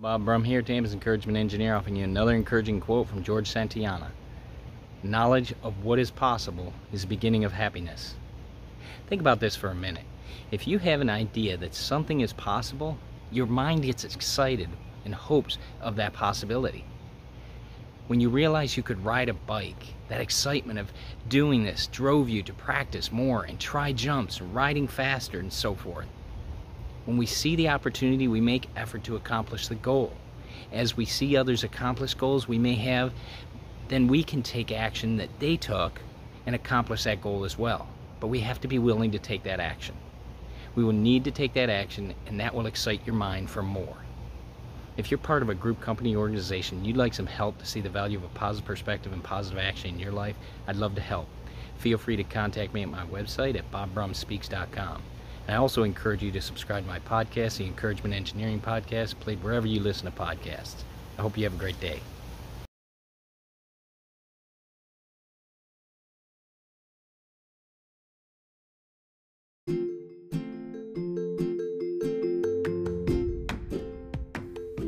Bob Brum here, Tampa's Encouragement Engineer, offering you another encouraging quote from George Santayana. Knowledge of what is possible is the beginning of happiness. Think about this for a minute. If you have an idea that something is possible, your mind gets excited in hopes of that possibility. When you realize you could ride a bike, that excitement of doing this drove you to practice more and try jumps, riding faster, and so forth. When we see the opportunity, we make effort to accomplish the goal. As we see others accomplish goals we may have, then we can take action that they took and accomplish that goal as well. But we have to be willing to take that action. We will need to take that action, and that will excite your mind for more. If you're part of a group, company, organization, you'd like some help to see the value of a positive perspective and positive action in your life, I'd love to help. Feel free to contact me at my website at bobbrumspeaks.com. I also encourage you to subscribe to my podcast, the Encouragement Engineering Podcast, played wherever you listen to podcasts. I hope you have a great day.